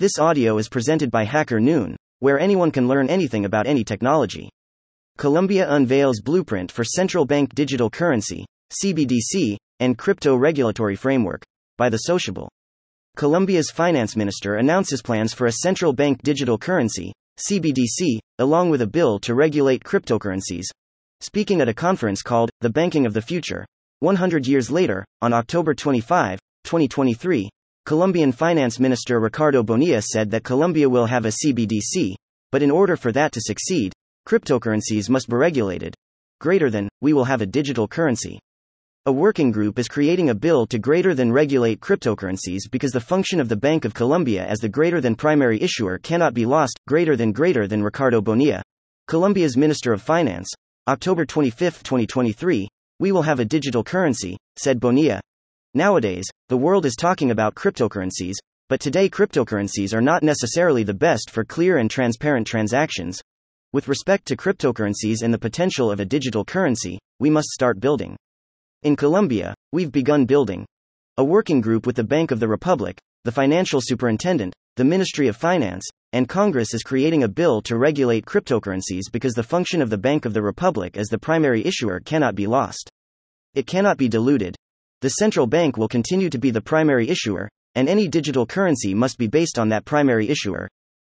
This audio is presented by HackerNoon, where anyone can learn anything about any technology. Colombia unveils blueprint for central bank digital currency, CBDC, and crypto regulatory framework. By the Sociable. Colombia's finance minister announces plans for a central bank digital currency, CBDC, along with a bill to regulate cryptocurrencies. Speaking at a conference called The Banking of the Future, 100 years later, on October 25, 2023, Colombian Finance Minister Ricardo Bonilla said that Colombia will have a CBDC, but in order for that to succeed, cryptocurrencies must be regulated. Greater than, we will have a digital currency. A working group is creating a bill to greater than regulate cryptocurrencies because the function of the Bank of Colombia as the greater than primary issuer cannot be lost. Greater than greater than Ricardo Bonilla, Colombia's Minister of Finance, October 25, 2023, we will have a digital currency, said Bonilla, Nowadays, the world is talking about cryptocurrencies, but today cryptocurrencies are not necessarily the best for clear and transparent transactions. With respect to cryptocurrencies and the potential of a digital currency, we must start building. In Colombia, we've begun building a working group with the Bank of the Republic, the Financial Superintendent, the Ministry of Finance, and Congress is creating a bill to regulate cryptocurrencies because the function of the Bank of the Republic as the primary issuer cannot be lost. It cannot be diluted, the central bank will continue to be the primary issuer, and any digital currency must be based on that primary issuer.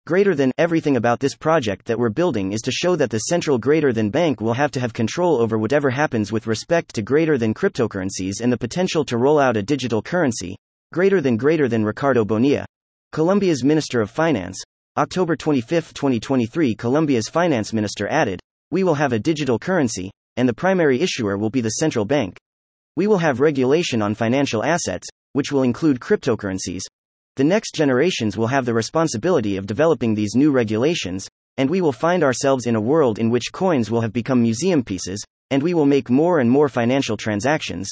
Greater than everything about this project that we're building is to show that the central greater than bank will have to have control over whatever happens with respect to greater than cryptocurrencies and the potential to roll out a digital currency. Greater than greater than Ricardo Bonilla, Colombia's Minister of Finance, October 25, 2023, Colombia's finance minister added, We will have a digital currency, and the primary issuer will be the central bank. We will have regulation on financial assets, which will include cryptocurrencies. The next generations will have the responsibility of developing these new regulations, and we will find ourselves in a world in which coins will have become museum pieces, and we will make more and more financial transactions.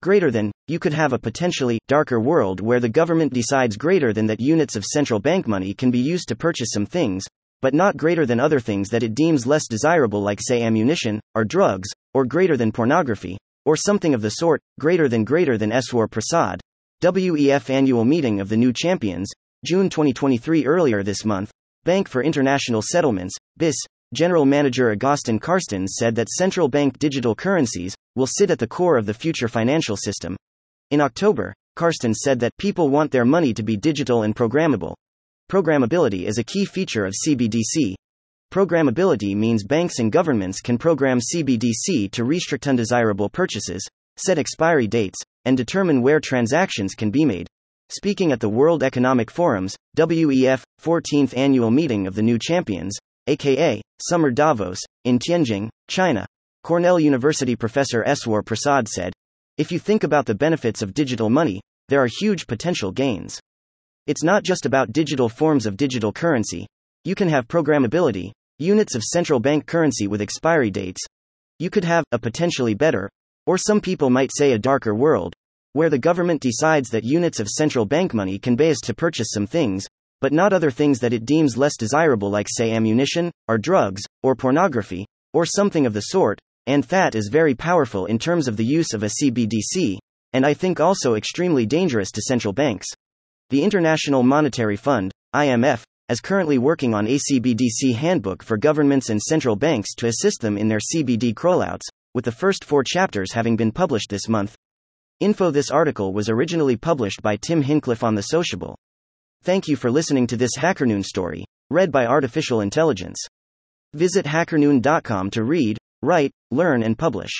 Greater than, you could have a potentially darker world where the government decides greater than that units of central bank money can be used to purchase some things, but not greater than other things that it deems less desirable, like, say, ammunition, or drugs, or greater than pornography, or something of the sort, greater than greater than Eswar Prasad. WEF Annual Meeting of the New Champions, June 2023 Earlier this month, Bank for International Settlements, BIS, General Manager Agustin Carstens said that central bank digital currencies will sit at the core of the future financial system. In October, Carstens said that people want their money to be digital and programmable. Programmability is a key feature of CBDC, Programmability means banks and governments can program CBDC to restrict undesirable purchases, set expiry dates, and determine where transactions can be made. Speaking at the World Economic Forum's WEF 14th annual meeting of the New Champions, aka Summer Davos, in Tianjin, China, Cornell University professor Eswar Prasad said, If you think about the benefits of digital money, there are huge potential gains. It's not just about digital forms of digital currency. You can have programmability, Units of central bank currency with expiry dates. You could have a potentially better, or some people might say a darker world, where the government decides that units of central bank money can be used to purchase some things, but not other things that it deems less desirable, like, say, ammunition, or drugs, or pornography, or something of the sort, and that is very powerful in terms of the use of a CBDC, and I think also extremely dangerous to central banks. The International Monetary Fund, IMF, is currently working on a CBDC handbook for governments and central banks to assist them in their CBD rollouts, with the first four chapters having been published this month. Info This article was originally published by Tim Hinchliffe on The Sociable. Thank you for listening to this HackerNoon story, read by Artificial Intelligence. Visit hackerNoon.com to read, write, learn, and publish.